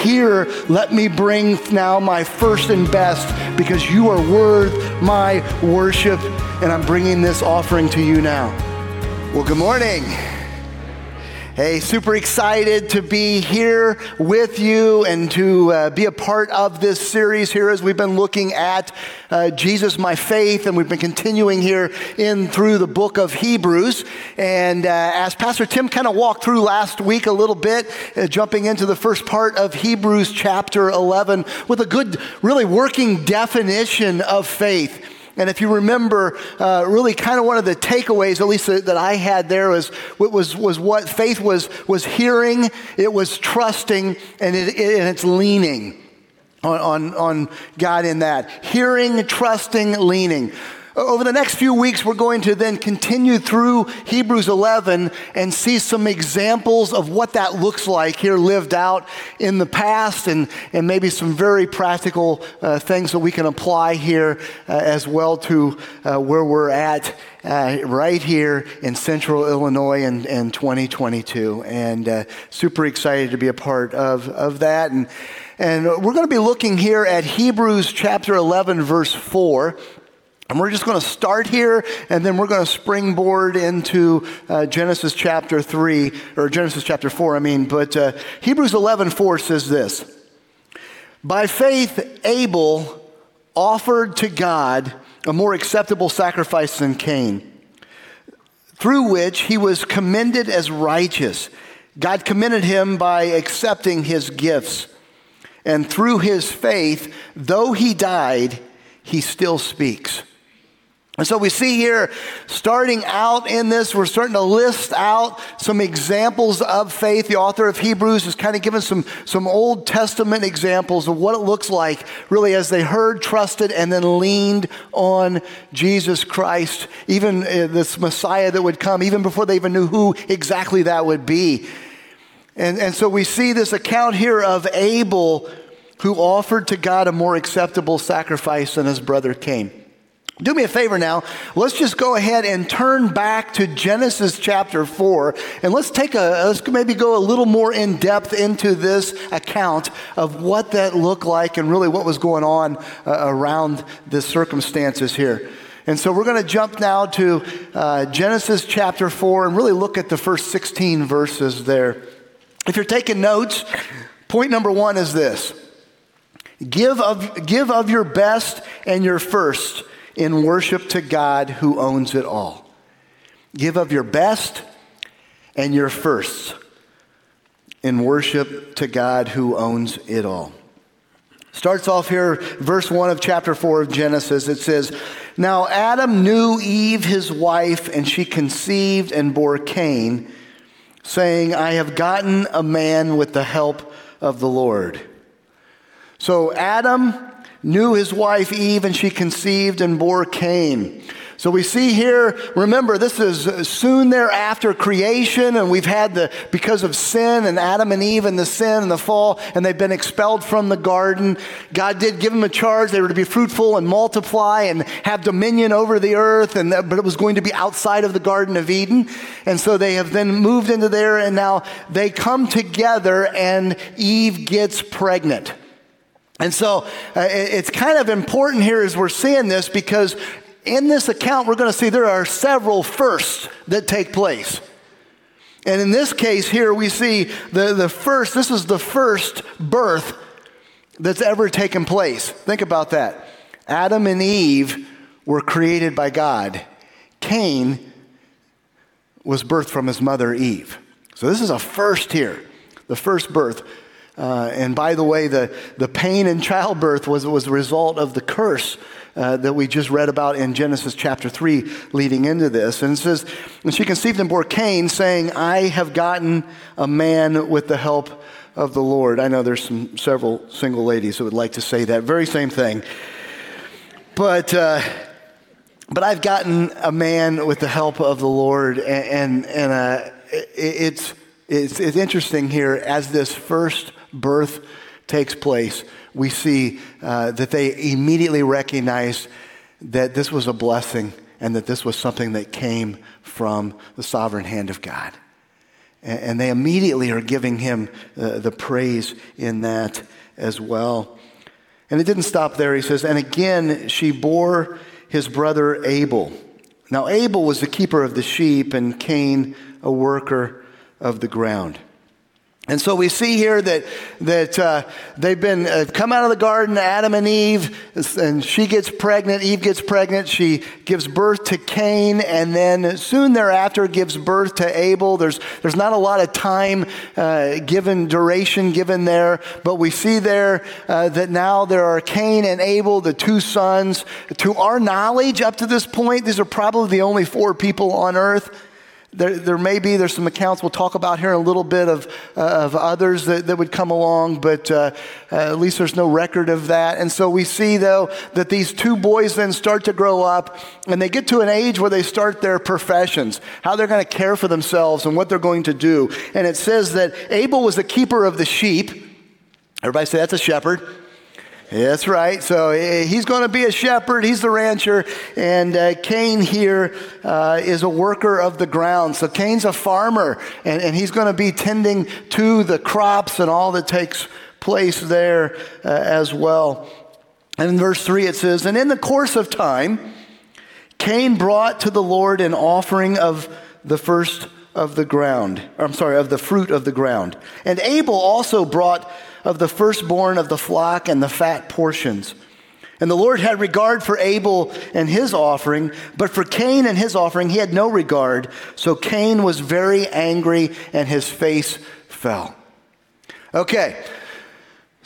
here, let me bring now my first and best because you are worth my worship. And I'm bringing this offering to you now. Well, good morning. Hey, super excited to be here with you and to uh, be a part of this series here as we've been looking at uh, Jesus, my faith, and we've been continuing here in through the book of Hebrews. And uh, as Pastor Tim kind of walked through last week a little bit, uh, jumping into the first part of Hebrews chapter 11 with a good, really working definition of faith. And if you remember, uh, really kind of one of the takeaways, at least that, that I had there, was, was, was what faith was, was hearing, it was trusting, and, it, it, and it's leaning on, on, on God in that. Hearing, trusting, leaning. Over the next few weeks, we're going to then continue through Hebrews 11 and see some examples of what that looks like here lived out in the past and, and maybe some very practical uh, things that we can apply here uh, as well to uh, where we're at uh, right here in central Illinois in, in 2022. And uh, super excited to be a part of, of that. And, and we're going to be looking here at Hebrews chapter 11, verse 4. And we're just going to start here, and then we're going to springboard into uh, Genesis chapter 3, or Genesis chapter 4, I mean. But uh, Hebrews 11 4 says this By faith, Abel offered to God a more acceptable sacrifice than Cain, through which he was commended as righteous. God commended him by accepting his gifts. And through his faith, though he died, he still speaks. And so we see here, starting out in this, we're starting to list out some examples of faith. The author of Hebrews is kind of giving some, some Old Testament examples of what it looks like, really, as they heard, trusted, and then leaned on Jesus Christ, even uh, this Messiah that would come, even before they even knew who exactly that would be. And, and so we see this account here of Abel who offered to God a more acceptable sacrifice than his brother Cain. Do me a favor now. Let's just go ahead and turn back to Genesis chapter 4 and let's take a let's maybe go a little more in depth into this account of what that looked like and really what was going on uh, around the circumstances here. And so we're going to jump now to uh, Genesis chapter 4 and really look at the first 16 verses there. If you're taking notes, point number 1 is this. Give of, give of your best and your first in worship to God who owns it all. Give of your best and your first in worship to God who owns it all. Starts off here, verse 1 of chapter 4 of Genesis. It says, Now Adam knew Eve, his wife, and she conceived and bore Cain, saying, I have gotten a man with the help of the Lord. So Adam knew his wife Eve, and she conceived and bore Cain. So we see here, remember, this is soon thereafter creation, and we've had the, because of sin and Adam and Eve and the sin and the fall, and they've been expelled from the garden. God did give them a charge. They were to be fruitful and multiply and have dominion over the earth, and that, but it was going to be outside of the Garden of Eden. And so they have then moved into there, and now they come together, and Eve gets pregnant. And so uh, it's kind of important here as we're seeing this because in this account, we're going to see there are several firsts that take place. And in this case here, we see the, the first, this is the first birth that's ever taken place. Think about that. Adam and Eve were created by God. Cain was birthed from his mother Eve. So this is a first here, the first birth. Uh, and by the way, the, the pain in childbirth was, was a result of the curse uh, that we just read about in Genesis chapter 3 leading into this. And it says, And she conceived and bore Cain, saying, I have gotten a man with the help of the Lord. I know there's some several single ladies who would like to say that very same thing. But, uh, but I've gotten a man with the help of the Lord, and, and, and uh, it, it's, it's, it's interesting here as this first birth takes place, we see uh, that they immediately recognize that this was a blessing and that this was something that came from the sovereign hand of God. And they immediately are giving him uh, the praise in that as well. And it didn't stop there. He says, And again, she bore his brother Abel. Now, Abel was the keeper of the sheep, and Cain, a worker of the ground. And so we see here that, that uh, they've been uh, come out of the garden, Adam and Eve, and she gets pregnant. Eve gets pregnant. She gives birth to Cain, and then soon thereafter gives birth to Abel. There's, there's not a lot of time uh, given, duration given there, but we see there uh, that now there are Cain and Abel, the two sons. To our knowledge, up to this point, these are probably the only four people on earth there, there may be, there's some accounts we'll talk about here in a little bit of, uh, of others that, that would come along, but uh, uh, at least there's no record of that. And so we see, though, that these two boys then start to grow up and they get to an age where they start their professions, how they're going to care for themselves and what they're going to do. And it says that Abel was the keeper of the sheep. Everybody say that's a shepherd. That's right. So eh, he's going to be a shepherd. He's the rancher. And uh, Cain here uh, is a worker of the ground. So Cain's a farmer, and, and he's going to be tending to the crops and all that takes place there uh, as well. And in verse 3 it says, And in the course of time, Cain brought to the Lord an offering of the first of the ground. I'm sorry, of the fruit of the ground. And Abel also brought of the firstborn of the flock and the fat portions. And the Lord had regard for Abel and his offering, but for Cain and his offering he had no regard. So Cain was very angry and his face fell. Okay,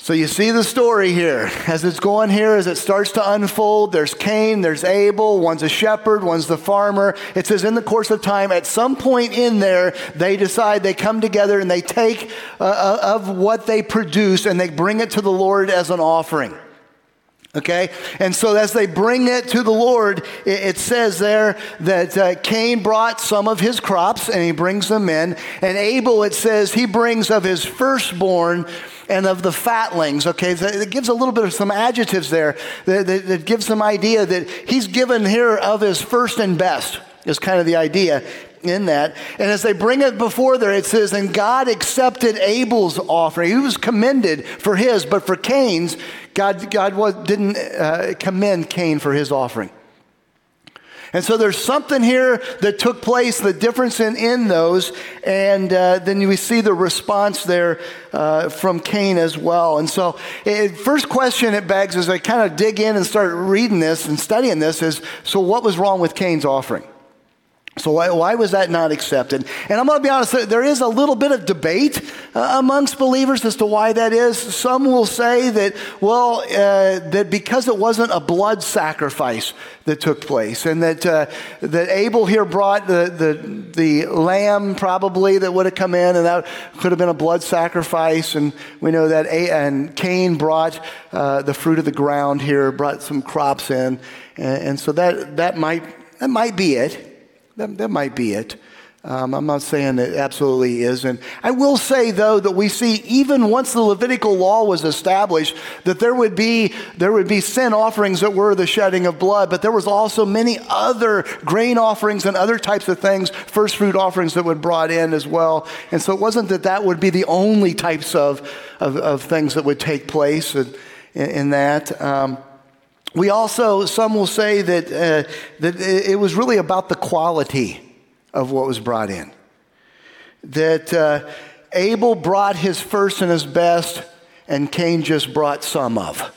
so you see the story here. As it's going here, as it starts to unfold, there's Cain, there's Abel, one's a shepherd, one's the farmer. It says in the course of time, at some point in there, they decide, they come together and they take uh, uh of what they produce and they bring it to the Lord as an offering. Okay? And so as they bring it to the Lord, it, says there that uh, Cain brought some of his crops and he brings them in. And Abel, it says, he brings of his firstborn and of the fatlings. Okay, it gives a little bit of some adjectives there that, that, that gives some idea that he's given here of his first and best, is kind of the idea in that. And as they bring it before there, it says, And God accepted Abel's offering. He was commended for his, but for Cain's, God, God was, didn't uh, commend Cain for his offering. And so there's something here that took place, the difference in, in those. And uh, then we see the response there uh, from Cain as well. And so, it, first question it begs as I kind of dig in and start reading this and studying this is so, what was wrong with Cain's offering? So why, why, was that not accepted? And I'm going to be honest, there is a little bit of debate uh, amongst believers as to why that is. Some will say that, well, uh, that because it wasn't a blood sacrifice that took place, and that uh, that Abel here brought the, the the lamb probably that would have come in, and that could have been a blood sacrifice. And we know that a- and Cain brought uh, the fruit of the ground here, brought some crops in, and, and so that that might that might be it. That, that might be it. Um, I'm not saying it absolutely isn't. I will say, though, that we see even once the Levitical law was established, that there would be there would be sin offerings that were the shedding of blood, but there was also many other grain offerings and other types of things, first fruit offerings that would brought in as well. And so it wasn't that that would be the only types of of, of things that would take place in, in that. Um, we also, some will say that, uh, that it was really about the quality of what was brought in. That uh, Abel brought his first and his best, and Cain just brought some of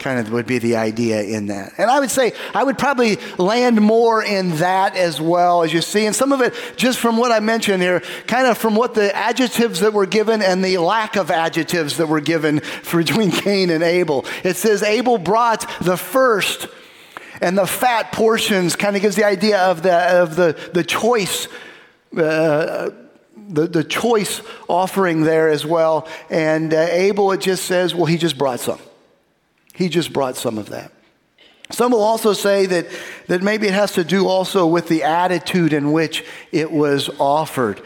kind of would be the idea in that. And I would say I would probably land more in that as well, as you see. And some of it, just from what I mentioned here, kind of from what the adjectives that were given and the lack of adjectives that were given between Cain and Abel. It says Abel brought the first and the fat portions kind of gives the idea of the, of the, the choice. Uh, the, the choice offering there as well. And uh, Abel, it just says, well, he just brought some. He just brought some of that. Some will also say that, that maybe it has to do also with the attitude in which it was offered.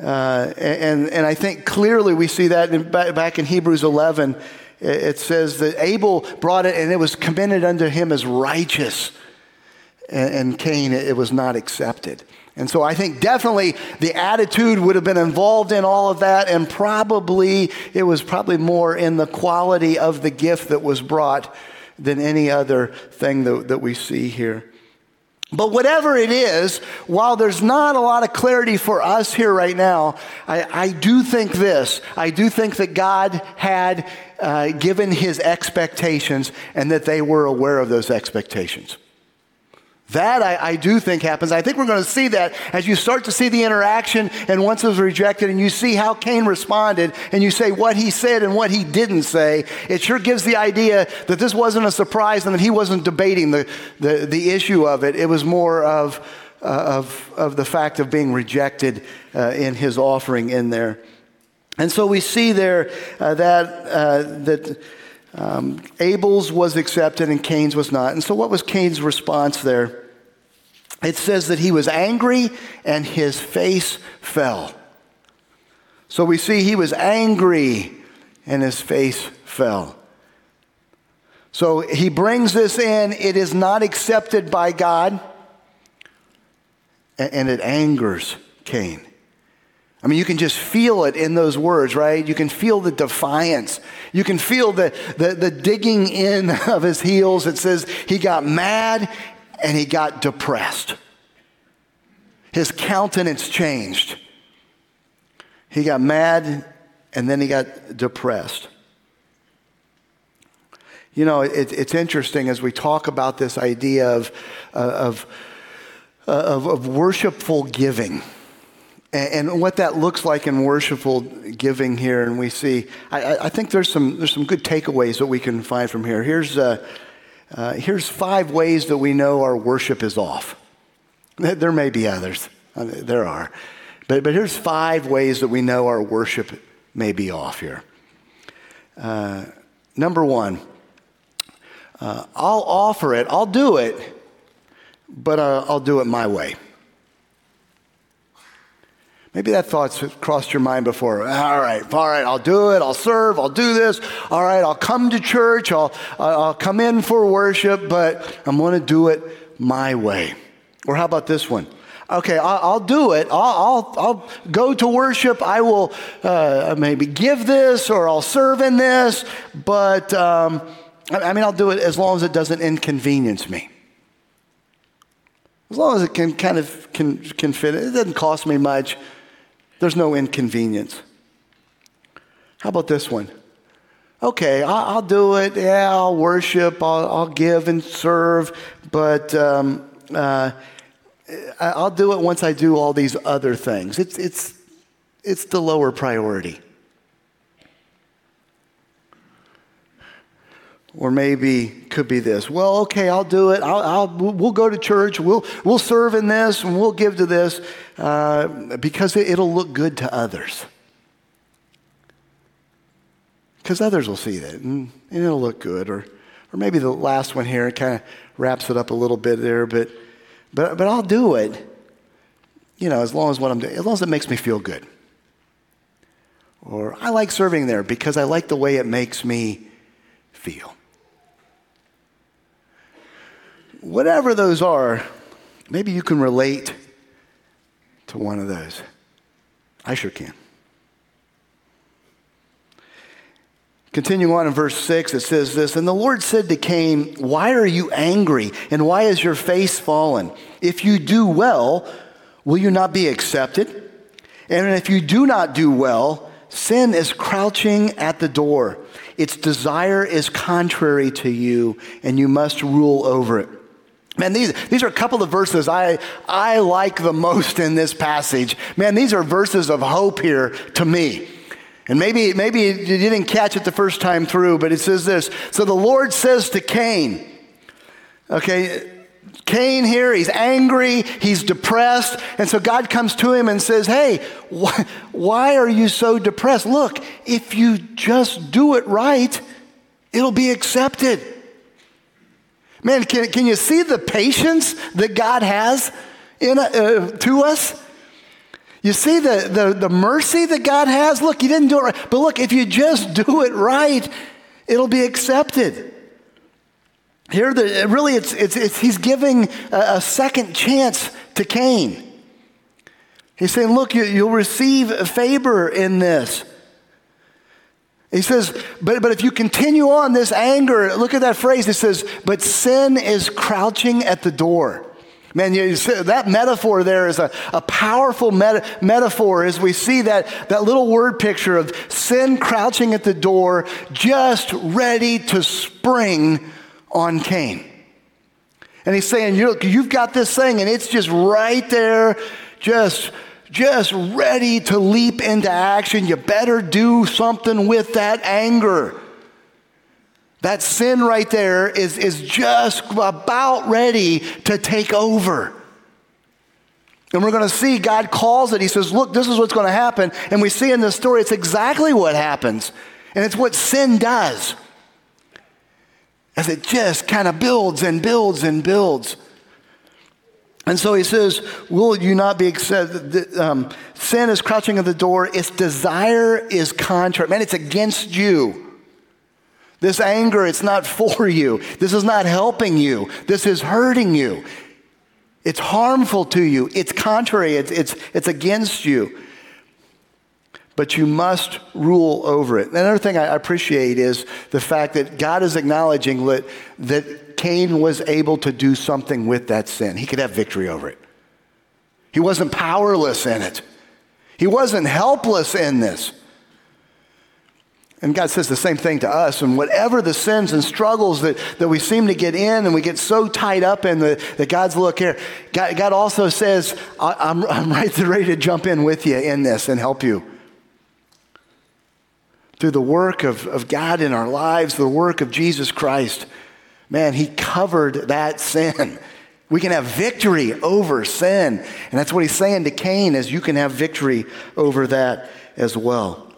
Uh, and, and I think clearly we see that in, back in Hebrews 11. It says that Abel brought it and it was commended unto him as righteous. And, and Cain, it was not accepted. And so I think definitely the attitude would have been involved in all of that, and probably it was probably more in the quality of the gift that was brought than any other thing that, that we see here. But whatever it is, while there's not a lot of clarity for us here right now, I, I do think this. I do think that God had uh, given his expectations and that they were aware of those expectations. That I, I, do think happens. I think we're going to see that as you start to see the interaction and once it was rejected and you see how Cain responded and you say what he said and what he didn't say, it sure gives the idea that this wasn't a surprise and that he wasn't debating the, the, the issue of it. It was more of, uh, of, of the fact of being rejected uh, in his offering in there. And so we see there uh, that, uh, that um, Abel's was accepted and Cain's was not. And so, what was Cain's response there? It says that he was angry and his face fell. So, we see he was angry and his face fell. So, he brings this in. It is not accepted by God, and it angers Cain. I mean, you can just feel it in those words, right? You can feel the defiance. You can feel the, the, the, digging in of his heels. It says he got mad and he got depressed. His countenance changed. He got mad and then he got depressed. You know, it, it's interesting as we talk about this idea of, uh, of, uh, of, of worshipful giving and, what that looks like in worshipful giving here. And we see, I, I, think there's some, there's some good takeaways that we can find from here. Here's, uh, uh, here's five ways that we know our worship is off. There may be others, mean, there are. But, but here's five ways that we know our worship may be off here. Uh, number one, uh, I'll offer it, I'll do it, but uh, I'll do it my way. Maybe that thought's crossed your mind before. All right, all right, I'll do it. I'll serve. I'll do this. All right, I'll come to church. I'll, I'll come in for worship, but I'm going to do it my way. Or how about this one? Okay, I'll, do it. I'll, I'll, I'll, go to worship. I will uh, maybe give this or I'll serve in this, but um, I mean, I'll do it as long as it doesn't inconvenience me. As long as it can kind of can, can fit. It doesn't cost me much. There's no inconvenience. How about this one? Okay, I'll, do it. Yeah, I'll worship. I'll, I'll give and serve, but um, uh, I'll do it once I do all these other things. It's, it's, it's the lower priority. Or maybe could be this. Well, okay, I'll do it. I'll, I'll, we'll go to church. We'll, we'll serve in this and we'll give to this uh, because it, will look good to others. Because others will see that and, and, it'll look good. Or, or maybe the last one here kind of wraps it up a little bit there, but, but, but I'll do it, you know, as long as what I'm doing, as long as it makes me feel good. Or I like serving there because I like the way it makes me feel. Whatever those are, maybe you can relate to one of those. I sure can. Continue on in verse 6, it says this And the Lord said to Cain, Why are you angry? And why is your face fallen? If you do well, will you not be accepted? And if you do not do well, sin is crouching at the door. Its desire is contrary to you, and you must rule over it. Man, these, these are a couple of verses I, I like the most in this passage. Man, these are verses of hope here to me. And maybe, maybe you didn't catch it the first time through, but it says this. So the Lord says to Cain, okay, Cain here, he's angry, he's depressed. And so God comes to him and says, Hey, wh- why are you so depressed? Look, if you just do it right, it'll be accepted. Man, can, can you see the patience that God has in, uh, to us? You see the, the, the mercy that God has? Look, you didn't do it right. But look, if you just do it right, it'll be accepted. Here, the, really, it's, it's, it's, he's giving a, a second chance to Cain. He's saying, look, you, will receive favor in this. He says, but, but if you continue on this anger, look at that phrase. It says, but sin is crouching at the door. Man, you, that metaphor there is a, a powerful meta, metaphor as we see that, that little word picture of sin crouching at the door, just ready to spring on Cain. And he's saying, Look, you've got this thing, and it's just right there, just just ready to leap into action. You better do something with that anger. That sin right there is, is just about ready to take over. And we're going to see God calls it. He says, Look, this is what's going to happen. And we see in this story, it's exactly what happens. And it's what sin does. As it just kind of builds and builds and builds. And so he says, Will you not be accepted? Um, sin is crouching at the door. Its desire is contrary. Man, it's against you. This anger, it's not for you. This is not helping you. This is hurting you. It's harmful to you. It's contrary. It's, it's, it's against you. But you must rule over it. Another thing I appreciate is the fact that God is acknowledging that, that Cain was able to do something with that sin. He could have victory over it. He wasn't powerless in it, he wasn't helpless in this. And God says the same thing to us. And whatever the sins and struggles that, that we seem to get in and we get so tied up in, the, that God's look here, God, God also says, I'm, I'm right there ready to jump in with you in this and help you. Through the work of, of God in our lives, the work of Jesus Christ. Man, he covered that sin. We can have victory over sin. And that's what he's saying to Cain is you can have victory over that as well.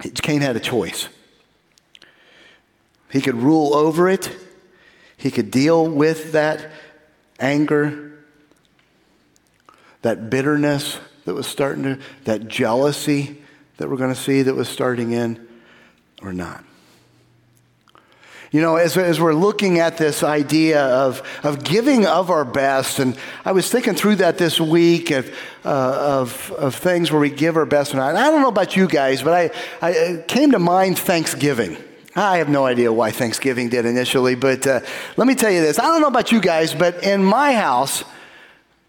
Cain had a choice. He could rule over it. He could deal with that anger, that bitterness that was starting to, that jealousy that we're going to see that was starting in, or not. You know, as, as we're looking at this idea of, of giving of our best, and I was thinking through that this week of, uh, of, of things where we give our best. And I, and I don't know about you guys, but I, I came to mind Thanksgiving. I have no idea why Thanksgiving did initially, but uh, let me tell you this. I don't know about you guys, but in my house,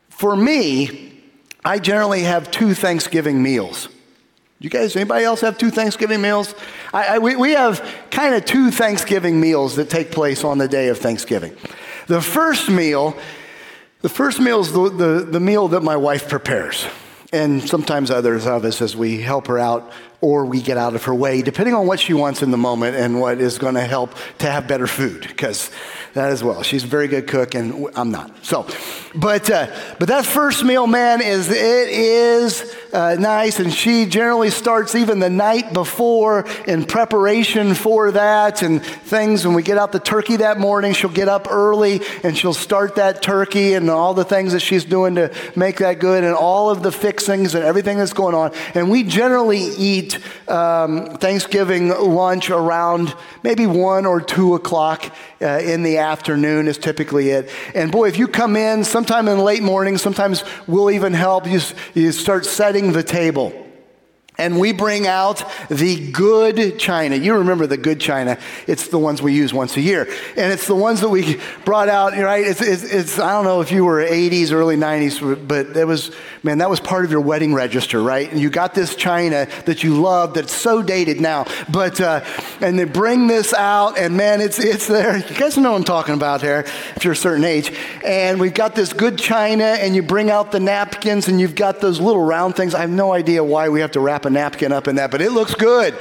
for me, I generally have two Thanksgiving meals. You guys, anybody else have two Thanksgiving meals? I, I, we, we have kind of two Thanksgiving meals that take place on the day of Thanksgiving. The first meal, the first meal is the, the, the meal that my wife prepares. And sometimes others of us as we help her out or we get out of her way, depending on what she wants in the moment and what is going to help to have better food, because that as well. She's a very good cook, and I'm not. So, but uh, but that first meal, man, is it is uh, nice, and she generally starts even the night before in preparation for that and things. When we get out the turkey that morning, she'll get up early and she'll start that turkey and all the things that she's doing to make that good, and all of the fixings and everything that's going on. And we generally eat um, Thanksgiving lunch around maybe one or two o'clock uh, in the afternoon is typically it. And boy, if you come in sometime in the late morning, sometimes we'll even help you, you start setting the table and we bring out the good china. You remember the good china. It's the ones we use once a year. And it's the ones that we brought out, right? It's, it's, it's, I don't know if you were 80s, early 90s, but it was, man, that was part of your wedding register, right? And you got this china that you love that's so dated now. But, uh, and they bring this out, and man, it's, it's there. You guys know what I'm talking about here if you're a certain age. And we've got this good china, and you bring out the napkins, and you've got those little round things. I have no idea why we have to wrap a napkin up in that, but it looks good.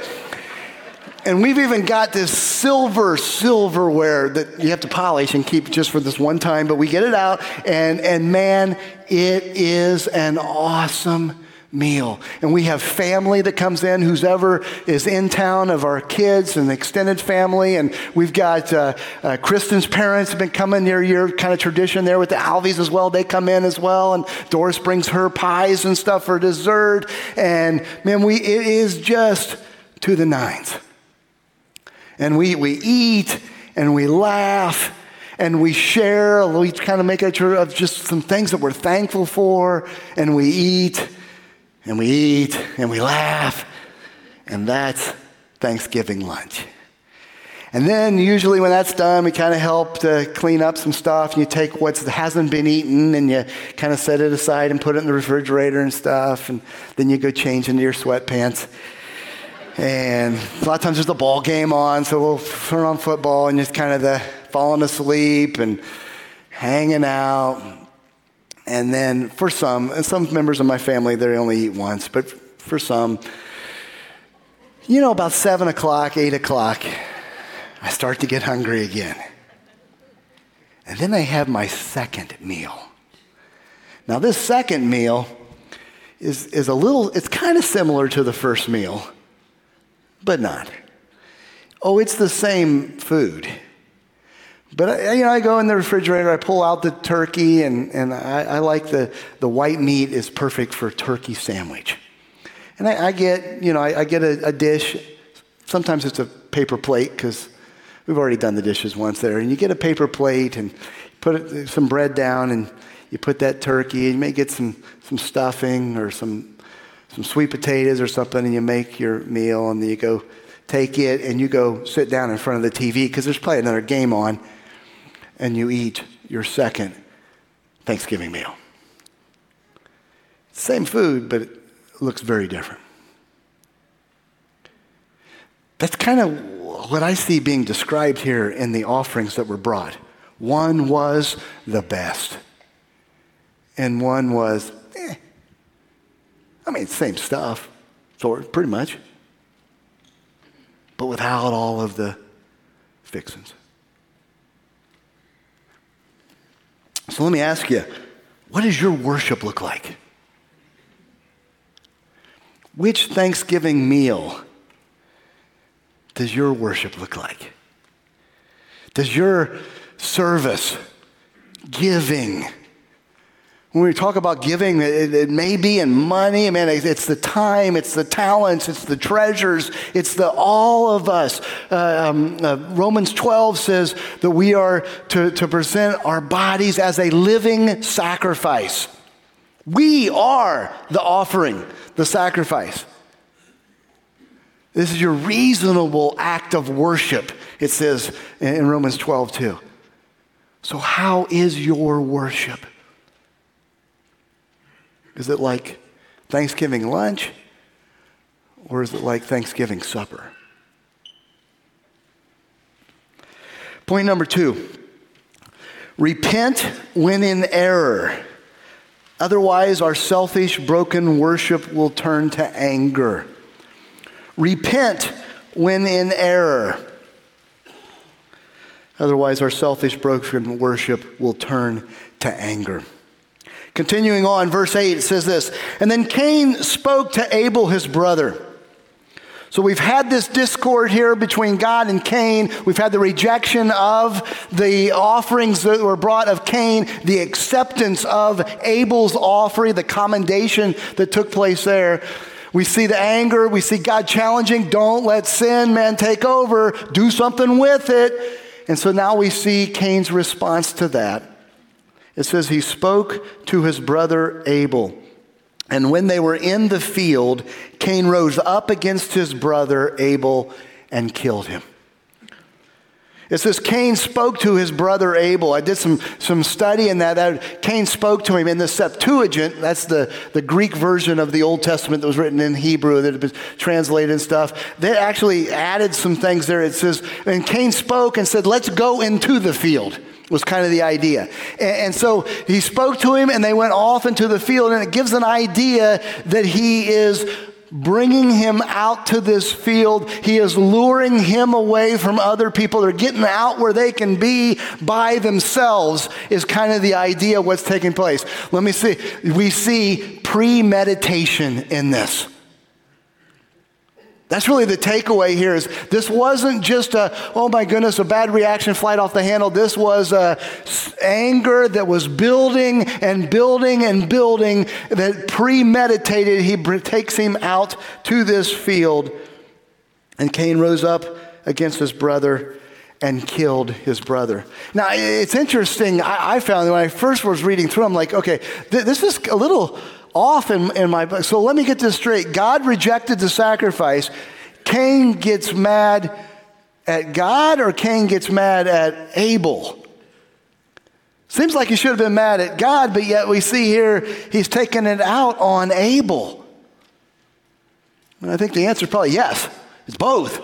And we've even got this silver silverware that you have to polish and keep just for this one time, but we get it out, and, and man, it is an awesome meal. And we have family that comes in, who's ever is in town of our kids and extended family. And we've got uh, uh, Kristen's parents have been coming near your kind of tradition there with the Alvies as well. They come in as well. And Doris brings her pies and stuff for dessert. And man, we, it is just to the nines. And we, we eat and we laugh and we share. We kind of make a tour of just some things that we're thankful for and we eat and we eat and we laugh, and that's Thanksgiving lunch. And then usually when that's done, we kind of help to clean up some stuff. And you take what hasn't been eaten and you kind of set it aside and put it in the refrigerator and stuff. And then you go change into your sweatpants. And a lot of times there's a ball game on, so we'll turn on football and just kind of the falling asleep and hanging out. And then for some, and some members of my family, they only eat once, but for some, you know, about seven o'clock, eight o'clock, I start to get hungry again. And then I have my second meal. Now, this second meal is, is a little, it's kind of similar to the first meal, but not. Oh, it's the same food. But I, you know, I go in the refrigerator, I pull out the turkey, and, and I, I like the, the white meat is perfect for turkey sandwich. And I, I get, you know, I, I get a, a dish. Sometimes it's a paper plate because We've already done the dishes once there. And you get a paper plate and put some bread down and you put that turkey. And You may get some, some stuffing or some, some sweet potatoes or something and you make your meal and then you go take it and you go sit down in front of the TV because there's probably another game on and you eat your second Thanksgiving meal. Same food, but it looks very different. That's kind of what I see being described here in the offerings that were brought. One was the best, and one was, eh. I mean, same stuff, sort of, pretty much, but without all of the fixings. So let me ask you, what does your worship look like? Which Thanksgiving meal does your worship look like? Does your service, giving, when we talk about giving, it, it, may be in money. I mean, it's the time, it's the talents, it's the treasures, it's the all of us. Uh, um, uh, Romans 12 says that we are to, to present our bodies as a living sacrifice. We are the offering, the sacrifice. This is your reasonable act of worship, it says in Romans 12, too. So, how is your worship? Is it like Thanksgiving lunch or is it like Thanksgiving supper? Point number two repent when in error. Otherwise, our selfish, broken worship will turn to anger. Repent when in error. Otherwise, our selfish, broken worship will turn to anger. Continuing on, verse 8, it says this And then Cain spoke to Abel, his brother. So we've had this discord here between God and Cain. We've had the rejection of the offerings that were brought of Cain, the acceptance of Abel's offering, the commendation that took place there. We see the anger. We see God challenging, don't let sin, man, take over. Do something with it. And so now we see Cain's response to that. It says he spoke to his brother Abel. And when they were in the field, Cain rose up against his brother Abel and killed him. It says Cain spoke to his brother Abel. I did some, some study in that, that. Cain spoke to him in the Septuagint. That's the, the Greek version of the Old Testament that was written in Hebrew that had been translated and stuff. They actually added some things there. It says, and Cain spoke and said, Let's go into the field was kind of the idea. And, and, so he spoke to him and they went off into the field and it gives an idea that he is bringing him out to this field. He is luring him away from other people. They're getting out where they can be by themselves, is kind of the idea of what's taking place. Let me see. We see premeditation in this. That's really the takeaway here is this wasn't just a, oh my goodness, a bad reaction, flight off the handle. This was a anger that was building and building and building that premeditated. He takes him out to this field. And Cain rose up against his brother and killed his brother. Now, it's interesting. I, I found when I first was reading through, I'm like, okay, th- this is a little off in, in my book. So let me get this straight. God rejected the sacrifice. Cain gets mad at God, or Cain gets mad at Abel? Seems like he should have been mad at God, but yet we see here he's taking it out on Abel. And I think the answer is probably yes, it's both.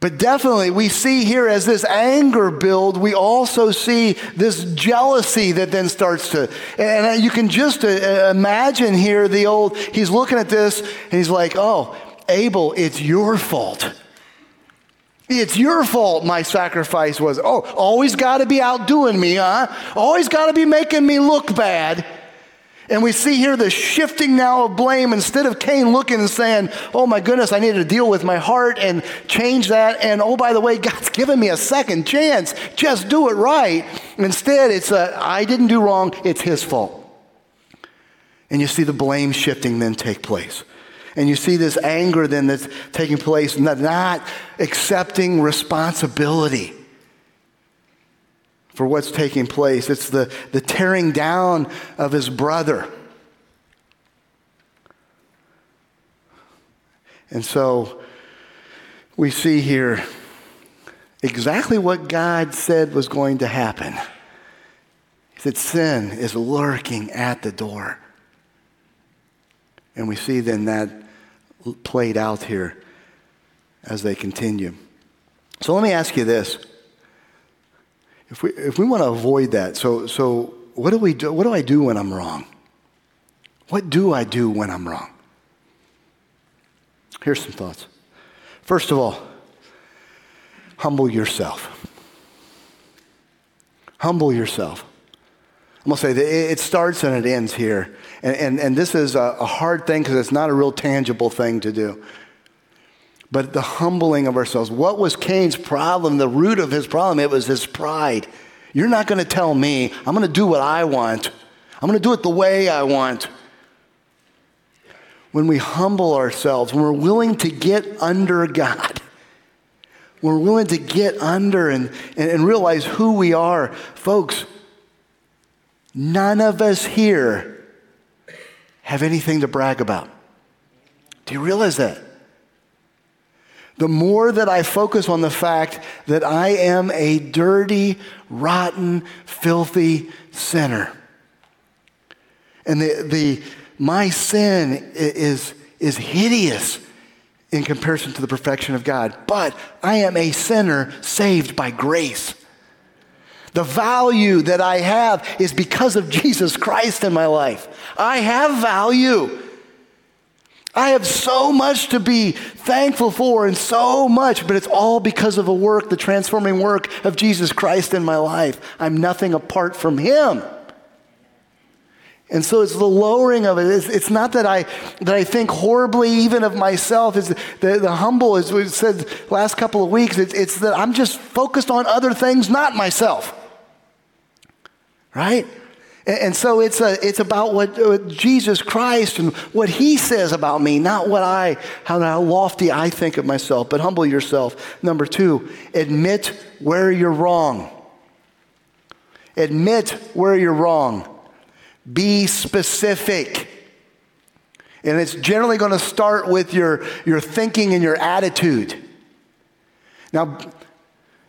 But definitely, we see here as this anger build, we also see this jealousy that then starts to. And you can just uh, imagine here the old, he's looking at this and he's like, oh, Abel, it's your fault. It's your fault my sacrifice was. Oh, always got to be outdoing me, huh? Always got to be making me look bad. And we see here the shifting now of blame. Instead of Cain looking and saying, Oh my goodness, I need to deal with my heart and change that. And oh, by the way, God's given me a second chance. Just do it right. Instead, it's I didn't do wrong, it's his fault. And you see the blame shifting then take place. And you see this anger then that's taking place, not accepting responsibility for what's taking place. It's the, the tearing down of his brother. And so we see here exactly what God said was going to happen. He said, Sin is lurking at the door. And we see then that played out here as they continue. So let me ask you this. If we, if we want to avoid that, so, so what, do we do, what do I do when I'm wrong? What do I do when I'm wrong? Here's some thoughts. First of all, humble yourself. Humble yourself. I'm going to say that it starts and it ends here. And, and, and this is a, a hard thing because it's not a real tangible thing to do but the humbling of ourselves. What was Cain's problem? The root of his problem, it was his pride. You're not going to tell me. I'm going to do what I want. I'm going to do it the way I want. When we humble ourselves, when we're willing to get under God, we're willing to get under and, and, and realize who we are. Folks, none of us here have anything to brag about. Do you realize that? The more that I focus on the fact that I am a dirty, rotten, filthy sinner. And the, the, my sin is, is hideous in comparison to the perfection of God. But I am a sinner saved by grace. The value that I have is because of Jesus Christ in my life. I have value. I have so much to be thankful for and so much, but it's all because of the work, the transforming work of Jesus Christ in my life. I'm nothing apart from Him. And so it's the lowering of it. It's, it's, not that I, that I think horribly even of myself. It's the, the humble, as we said last couple of weeks, it's, it's that I'm just focused on other things, not myself. Right? And so it's, a, it's about what, what, Jesus Christ and what he says about me, not what I, how, how lofty I think of myself, but humble yourself. Number two, admit where you're wrong. Admit where you're wrong. Be specific. And it's generally going to start with your, your thinking and your attitude. Now,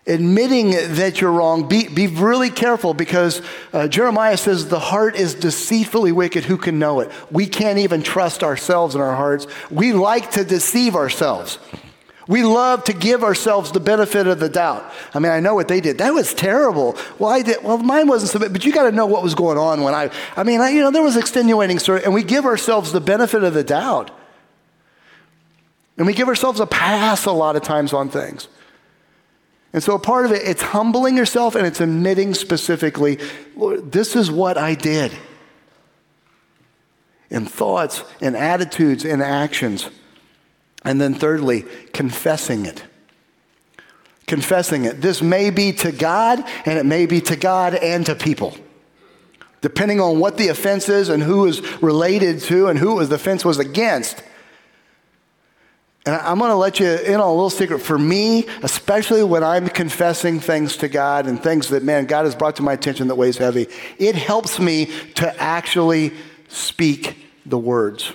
admitting that you're wrong, be, be really careful because uh, Jeremiah says the heart is deceitfully wicked. Who can know it? We can't even trust ourselves in our hearts. We like to deceive ourselves. We love to give ourselves the benefit of the doubt. I mean, I know what they did. That was terrible. Well, I did. Well, mine wasn't so bad, but you got to know what was going on when I. I mean, I, you know, there was extenuating story, and we give ourselves the benefit of the doubt, and we give ourselves a pass a lot of times on things. And so a part of it, it's humbling yourself and it's admitting specifically, Lord, this is what I did. In thoughts, in attitudes, in actions. And then thirdly, confessing it. Confessing it. This may be to God and it may be to God and to people. Depending on what the offense is and who is related to and who the offense was against. And I'm going to let you in on a little secret. For me, especially when I'm confessing things to God and things that, man, God has brought to my attention that weighs heavy, it helps me to actually speak the words.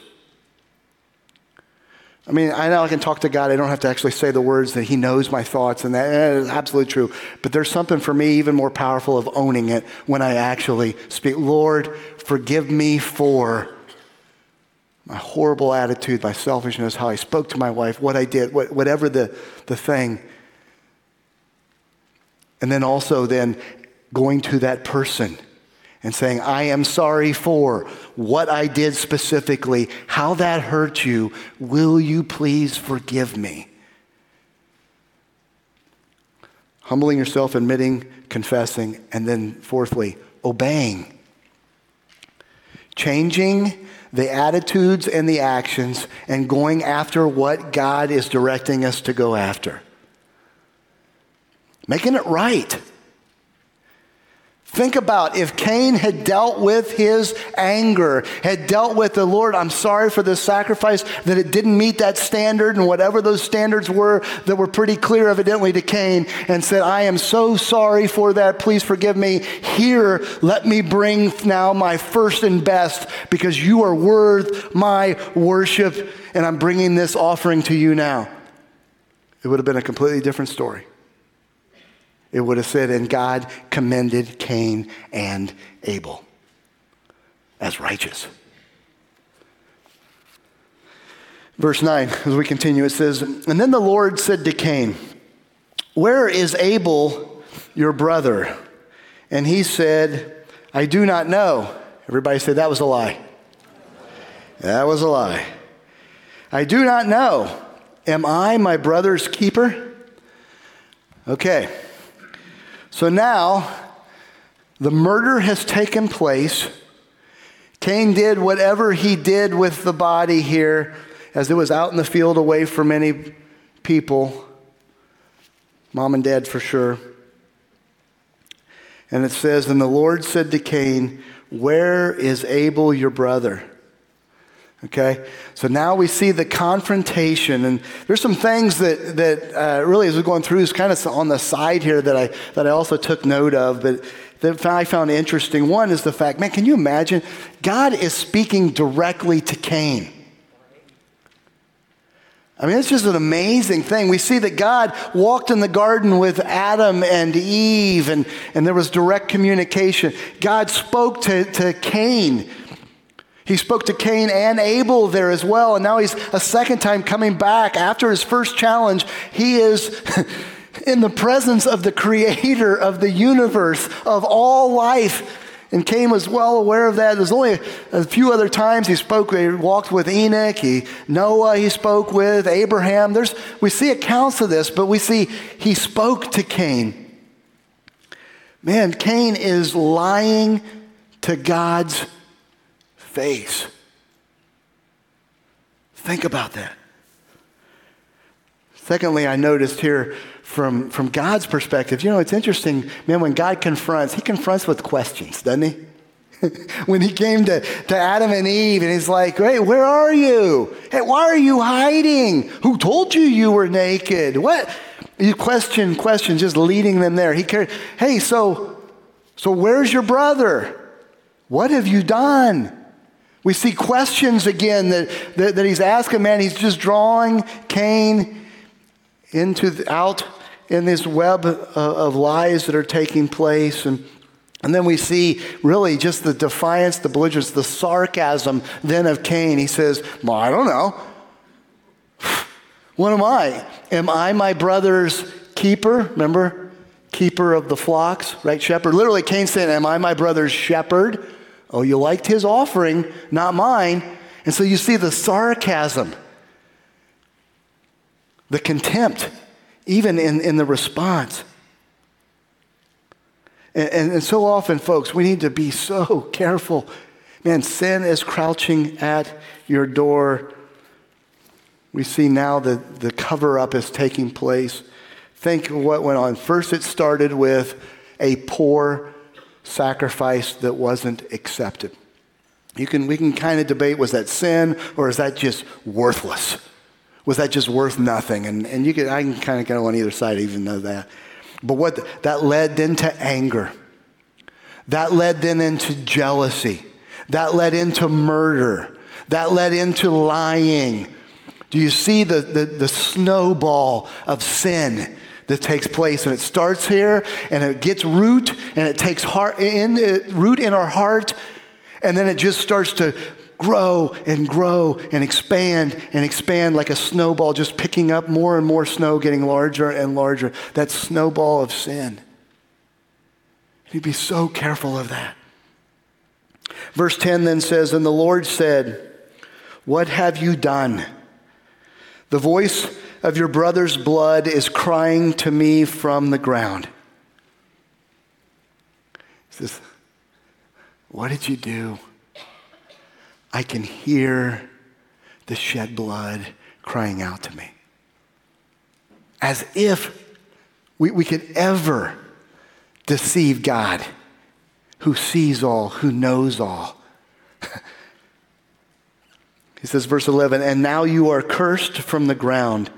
I mean, I know I can talk to God. I don't have to actually say the words that He knows my thoughts, and that is absolutely true. But there's something for me even more powerful of owning it when I actually speak. Lord, forgive me for my horrible attitude, my selfishness, how I spoke to my wife, what I did, what, whatever the, the thing. And then also then going to that person and saying, I am sorry for what I did specifically, how that hurt you. Will you please forgive me? Humbling yourself, admitting, confessing, and then fourthly, obeying. Changing the attitudes and the actions and going after what God is directing us to go after. Making it right. Think about if Cain had dealt with his anger, had dealt with the Lord, I'm sorry for this sacrifice, that it didn't meet that standard, and whatever those standards were that were pretty clear evidently to Cain, and said, I am so sorry for that, please forgive me. Here, let me bring now my first and best, because you are worth my worship, and I'm bringing this offering to you now. It would have been a completely different story it would have said, and God commended Cain and Abel as righteous. Verse 9, as we continue, it says, And then the Lord said to Cain, Where is Abel, your brother? And he said, I do not know. Everybody said that was a lie. That was a lie. I do not know. Am I my brother's keeper? Okay. So now the murder has taken place. Cain did whatever he did with the body here as it was out in the field away from any people, mom and dad for sure. And it says, And the Lord said to Cain, Where is Abel your brother? Okay, so now we see the confrontation, and there's some things that that uh, really, as we're going through, is kind of on the side here that I that I also took note of, but that I found interesting. One is the fact, man, can you imagine? God is speaking directly to Cain. I mean, it's just an amazing thing. We see that God walked in the garden with Adam and Eve, and, and there was direct communication. God spoke to, to Cain he spoke to Cain and Abel there as well, and now he's a second time coming back after his first challenge. He is in the presence of the creator of the universe, of all life. And Cain was well aware of that. There's only a few other times he spoke, he walked with Enoch, he, Noah he spoke with, Abraham. There's, we see accounts of this, but we see he spoke to Cain. Man, Cain is lying to God's face. Think about that. Secondly, I noticed here from, from God's perspective, you know, it's interesting, man, when God confronts, he confronts with questions, doesn't he? when he came to, to Adam and Eve and he's like, hey, where are you? Hey, why are you hiding? Who told you you were naked? What? You question, question, just leading them there. He cared, hey, so, so where's your brother? What have you done? We see questions again that, that, that, he's asking, man. He's just drawing Cain into the, out in this web of, of lies that are taking place. And, and then we see really just the defiance, the belligerence, the sarcasm then of Cain. He says, Well, I don't know. What am I? Am I my brother's keeper? Remember? Keeper of the flocks, right? Shepherd. Literally, Cain said, Am I my brother's shepherd? Oh, you liked his offering, not mine. And so you see the sarcasm, the contempt, even in, in the response. And, and, and so often, folks, we need to be so careful. Man, sin is crouching at your door. We see now that the cover up is taking place. Think of what went on. First, it started with a poor sacrifice that wasn't accepted. You can, we can kind of debate was that sin or is that just worthless? Was that just worth nothing? And, and you can, I can kind of go on either side, even know that. But what that led then to anger. That led then into jealousy. That led into murder. That led into lying. Do you see the, the, the snowball of sin that takes place? And it starts here and it gets root and it takes heart in, root in our heart and then it just starts to grow and grow and expand and expand like a snowball, just picking up more and more snow, getting larger and larger. That snowball of sin. You'd be so careful of that. Verse 10 then says, And the Lord said, What have you done? The voice of your brother's blood is crying to me from the ground. He says, What did you do? I can hear the shed blood crying out to me. As if we, we could ever deceive God who sees all, who knows all. he says, verse 11, and now you are cursed from the ground,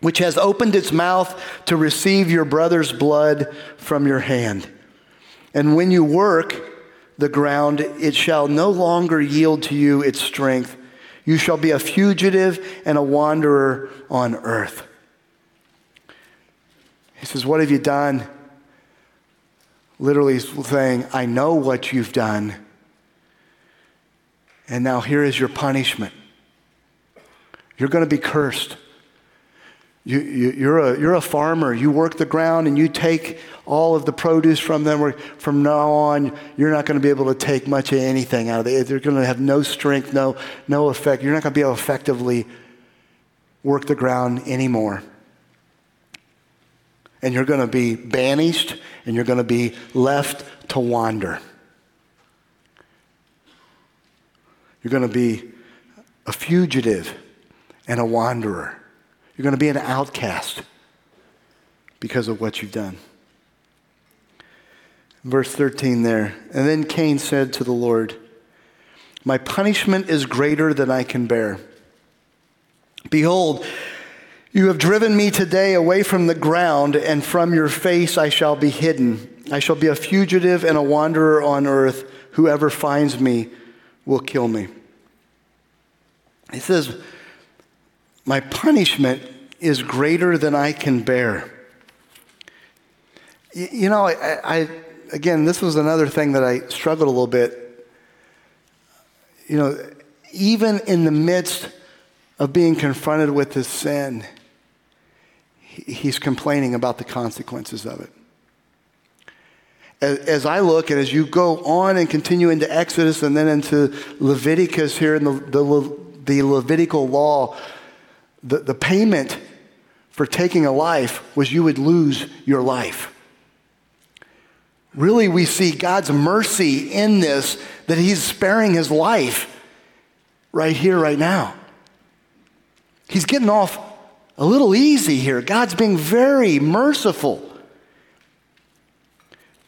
which has opened its mouth to receive your brother's blood from your hand. And when you work, the ground, it shall no longer yield to you its strength. You shall be a fugitive and a wanderer on earth. He says, What have you done? Literally saying, I know what you've done. And now here is your punishment. You're going to be cursed. You, you, you're, a, you're a farmer. You work the ground and you take all of the produce from them. From now on, you're not going to be able to take much of anything out of it. They're going to have no strength, no, no effect. You're not going to be able to effectively work the ground anymore. And you're going to be banished and you're going to be left to wander. You're going to be a fugitive and a wanderer. You're going to be an outcast because of what you've done. Verse 13 there. And then Cain said to the Lord, My punishment is greater than I can bear. Behold, you have driven me today away from the ground, and from your face I shall be hidden. I shall be a fugitive and a wanderer on earth. Whoever finds me will kill me. He says, my punishment is greater than I can bear. You know, I, I, again, this was another thing that I struggled a little bit. You know, even in the midst of being confronted with this sin, he's complaining about the consequences of it. As, as, I look and as you go on and continue into Exodus and then into Leviticus here in the, the, the Levitical law, the, the payment for taking a life was you would lose your life. Really, we see God's mercy in this that He's sparing His life right here, right now. He's getting off a little easy here. God's being very merciful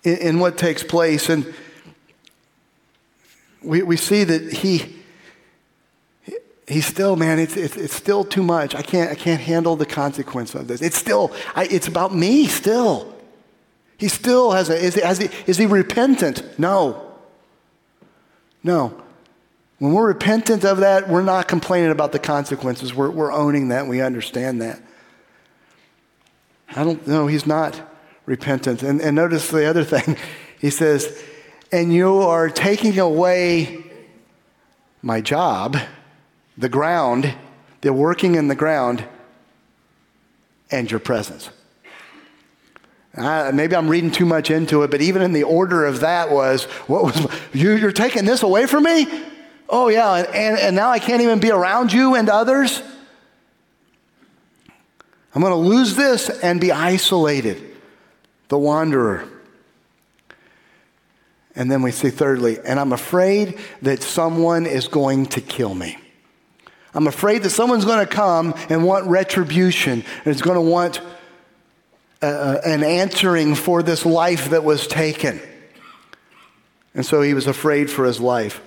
in, in what takes place. And we, we see that He he's still, man, it's, it's, it's, still too much. I can't, I can't handle the consequence of this. It's still, I, it's about me still. He still has a, is, has he, is he repentant? No. No. When we're repentant of that, we're not complaining about the consequences. We're, we're owning that. We understand that. I don't know. He's not repentant. And, and notice the other thing. He says, and you are taking away my job the ground, the working in the ground, and your presence. maybe I'm reading too much into it, but even in the order of that was, what was you, you're taking this away from me? Oh yeah, and, and now I can't even be around you and others. I'm going to lose this and be isolated, the wanderer. And then we see thirdly, and I'm afraid that someone is going to kill me. I'm afraid that someone's going to come and want retribution and is going to want uh, uh, an answering for this life that was taken. And so he was afraid for his life.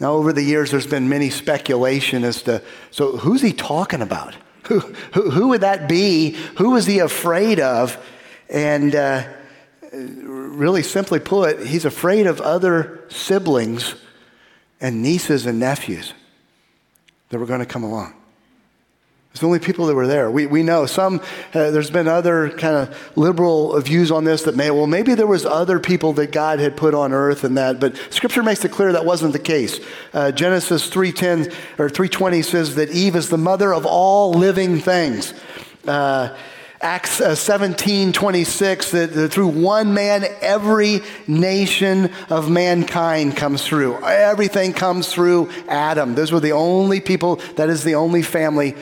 Now, over the years, there's been many speculation as to so who's he talking about? Who, who, who would that be? Who was he afraid of? And uh, really simply put, he's afraid of other siblings and nieces and nephews that were going to come along. It's the only people that were there. We, we know some, uh, there's been other kind of liberal views on this that may, well, maybe there was other people that God had put on earth and that, but scripture makes it clear that wasn't the case. Uh, Genesis 3.10 or 3.20 says that Eve is the mother of all living things. Uh, Acts uh, 17, 26, that, through one man, every nation of mankind comes through. Everything comes through Adam. Those were the only people, that is the only family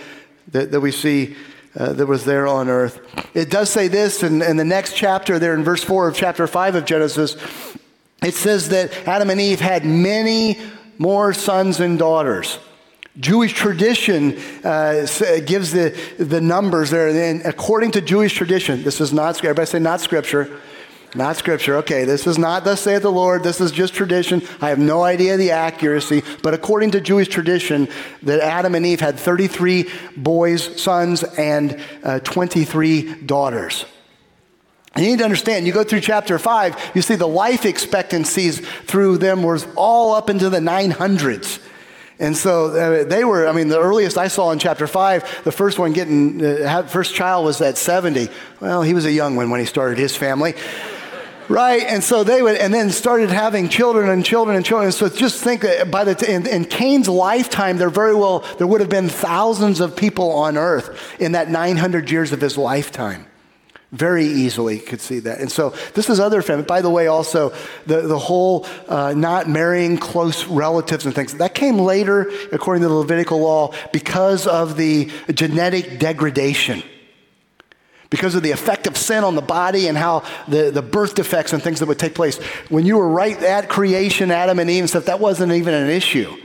that, that we see uh, that was there on earth. It does say this in, in the next chapter, there in verse 4 of chapter 5 of Genesis. It says that Adam and Eve had many more sons and daughters. Jewish tradition uh, gives the, the numbers there. And according to Jewish tradition, this is not, scripture. everybody say not scripture. Not scripture. Okay, this is not thus saith the Lord. This is just tradition. I have no idea the accuracy, but according to Jewish tradition, that Adam and Eve had 33 boys, sons, and uh, 23 daughters. You need to understand, you go through chapter 5, you see the life expectancies through them was all up into the 900s. And so uh, they were, I mean, the earliest I saw in chapter 5, the first one getting, uh, first child was at 70. Well, he was a young one when he started his family. Right, and so they would, and then started having children and children and children. So just think that by the in, in Cain's lifetime, there very well there would have been thousands of people on earth in that 900 years of his lifetime. Very easily could see that. And so this is other family. By the way, also the, the whole uh, not marrying close relatives and things, that came later, according to the Levitical law, because of the genetic degradation. Because of the effect of sin on the body and how the, the birth defects and things that would take place. When you were right at creation, Adam and Eve and stuff, that wasn't even an issue.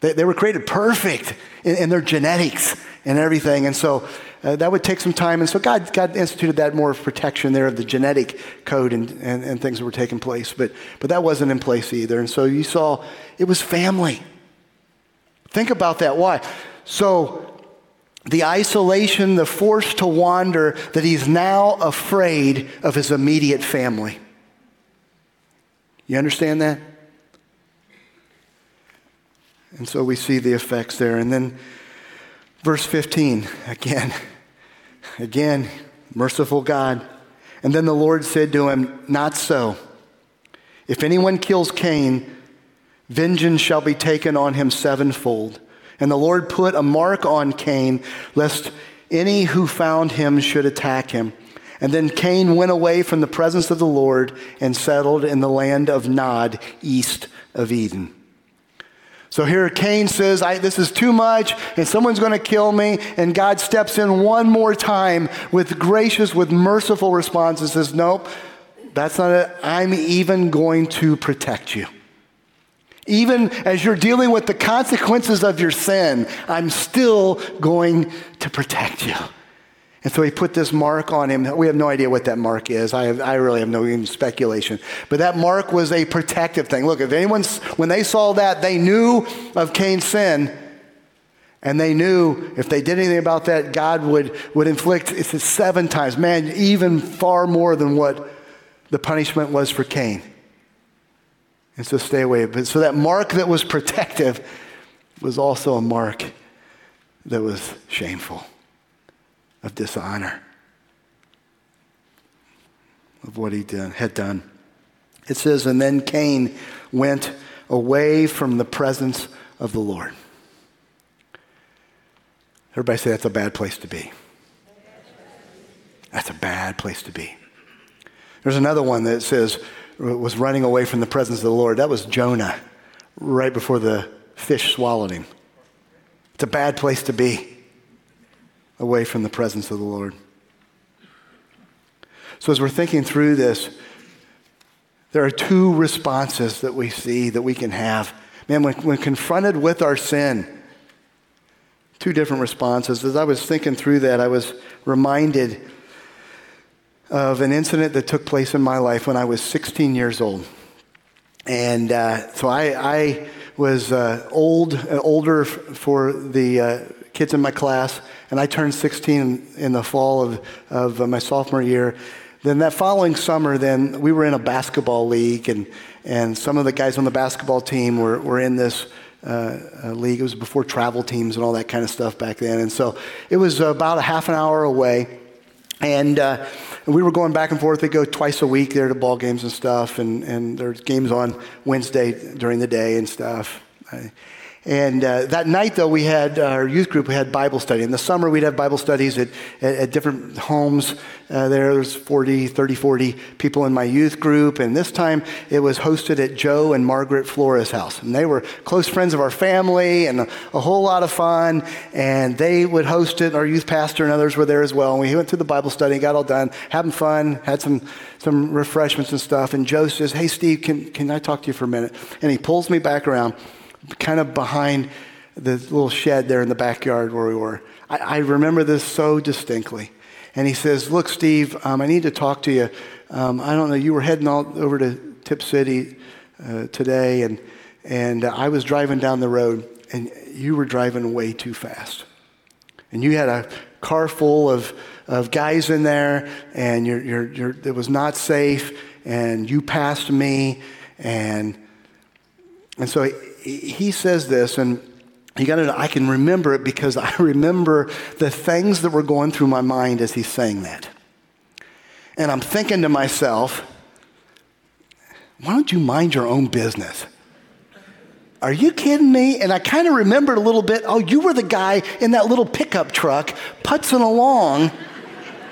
They, they were created perfect in, in their genetics and everything. And so uh, that would take some time. And so God, God instituted that more of protection there of the genetic code and, and, and things that were taking place. But, but that wasn't in place either. And so you saw it was family. Think about that. Why? So the isolation, the force to wander, that he's now afraid of his immediate family. You understand that? And so we see the effects there. And then verse 15, again. Again, merciful God. And then the Lord said to him, Not so. If anyone kills Cain, vengeance shall be taken on him sevenfold. And the Lord put a mark on Cain, lest any who found him should attack him. And then Cain went away from the presence of the Lord and settled in the land of Nod, east of Eden. So here Cain says, This is too much, and someone's going to kill me. And God steps in one more time with gracious, with merciful response and says, Nope, that's not it. I'm even going to protect you. Even as you're dealing with the consequences of your sin, I'm still going to protect you. And so he put this mark on him. We have no idea what that mark is. I, have, I really have no even speculation. But that mark was a protective thing. Look, if anyone's, when they saw that, they knew of Cain's sin. And they knew if they did anything about that, God would, would inflict it's seven times, man, even far more than what the punishment was for Cain. And so stay away. But so that mark that was protective was also a mark that was shameful of dishonor of what he did, had done. It says, and then Cain went away from the presence of the Lord. Everybody say that's a bad place to be. That's a bad place to be. There's another one that says was running away from the presence of the Lord. That was Jonah, right before the fish swallowed him. It's a bad place to be away from the presence of the Lord. So, as we're thinking through this, there are two responses that we see that we can have. Man, when, when confronted with our sin, two different responses. As I was thinking through that, I was reminded of an incident that took place in my life when I was 16 years old. And uh, so I, I was uh, old, uh, older for the uh, kids in my class, and I turned 16 in the fall of, of my sophomore year. then that following summer, then we were in a basketball league, and, and some of the guys on the basketball team were, were in this uh, uh, league. It was before travel teams and all that kind of stuff back then. And so it was about a half an hour away. And, uh, we were going back and forth. They go twice a week there to ball games and stuff. And, and there's games on Wednesday during the day and stuff. And uh, that night, though, we had uh, our youth group, we had Bible study. In the summer, we'd have Bible studies at, at, at different homes. Uh, there was 40, 30, 40 people in my youth group. And this time, it was hosted at Joe and Margaret Flores' house. And they were close friends of our family and a, a whole lot of fun. And they would host it. Our youth pastor and others were there as well. And we went through the Bible study, got all done, having fun, had some, some refreshments and stuff. And Joe says, Hey, Steve, can, can I talk to you for a minute? And he pulls me back around kind of behind the little shed there in the backyard where we were. I, I remember this so distinctly. And he says, Look, Steve, um, I need to talk to you. Um, I don't know, you were heading all over to Tipp City uh, today, and, and uh, I was driving down the road, and you were driving way too fast. And you had a car full of, of guys in there, and you're, you're, you're, it was not safe, and you passed me, and, and so he says this, and you got to I can remember it because I remember the things that were going through my mind as he's saying that. And I'm thinking to myself, why don't you mind your own business? Are you kidding me? And I kind of remembered a little bit, oh, you were the guy in that little pickup truck putzing along,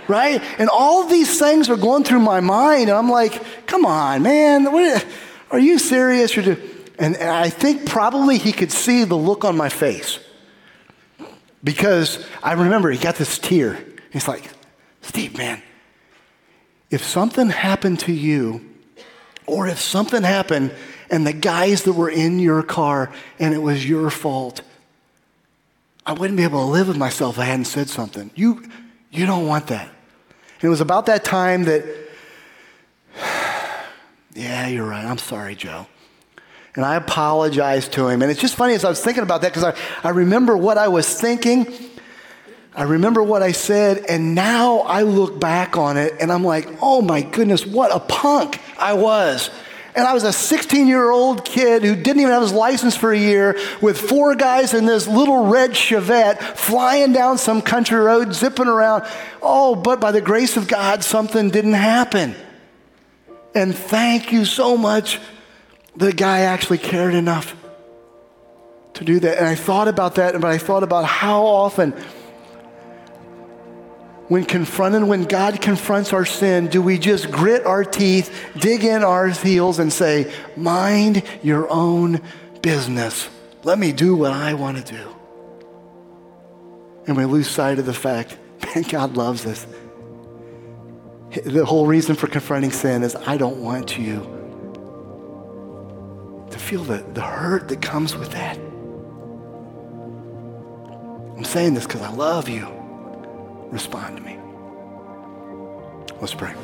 right? And all these things are going through my mind, and I'm like, come on, man, what, are you serious? You're doing, and, and I think probably he could see the look on my face because I remember he got this tear. He's like, Steve, man, if something happened to you, or if something happened and the guys that were in your car and it was your fault, I wouldn't be able to live with myself if I hadn't said something. You, you don't want that. And it was about that time that, yeah, you're right. I'm sorry, Joe. And I apologized to him. And it's just funny as I was thinking about that because I, I remember what I was thinking. I remember what I said. And now I look back on it and I'm like, oh my goodness, what a punk I was. And I was a 16 year old kid who didn't even have his license for a year with four guys in this little red Chevette flying down some country road, zipping around. Oh, but by the grace of God, something didn't happen. And thank you so much the guy actually cared enough to do that. And I thought about that, but I thought about how often, when confronted, when God confronts our sin, do we just grit our teeth, dig in our heels, and say, Mind your own business. Let me do what I want to do. And we lose sight of the fact, man, God loves us. The whole reason for confronting sin is I don't want you feel the, the hurt that comes with that. I'm saying this because I love you. Respond to me. Let's pray.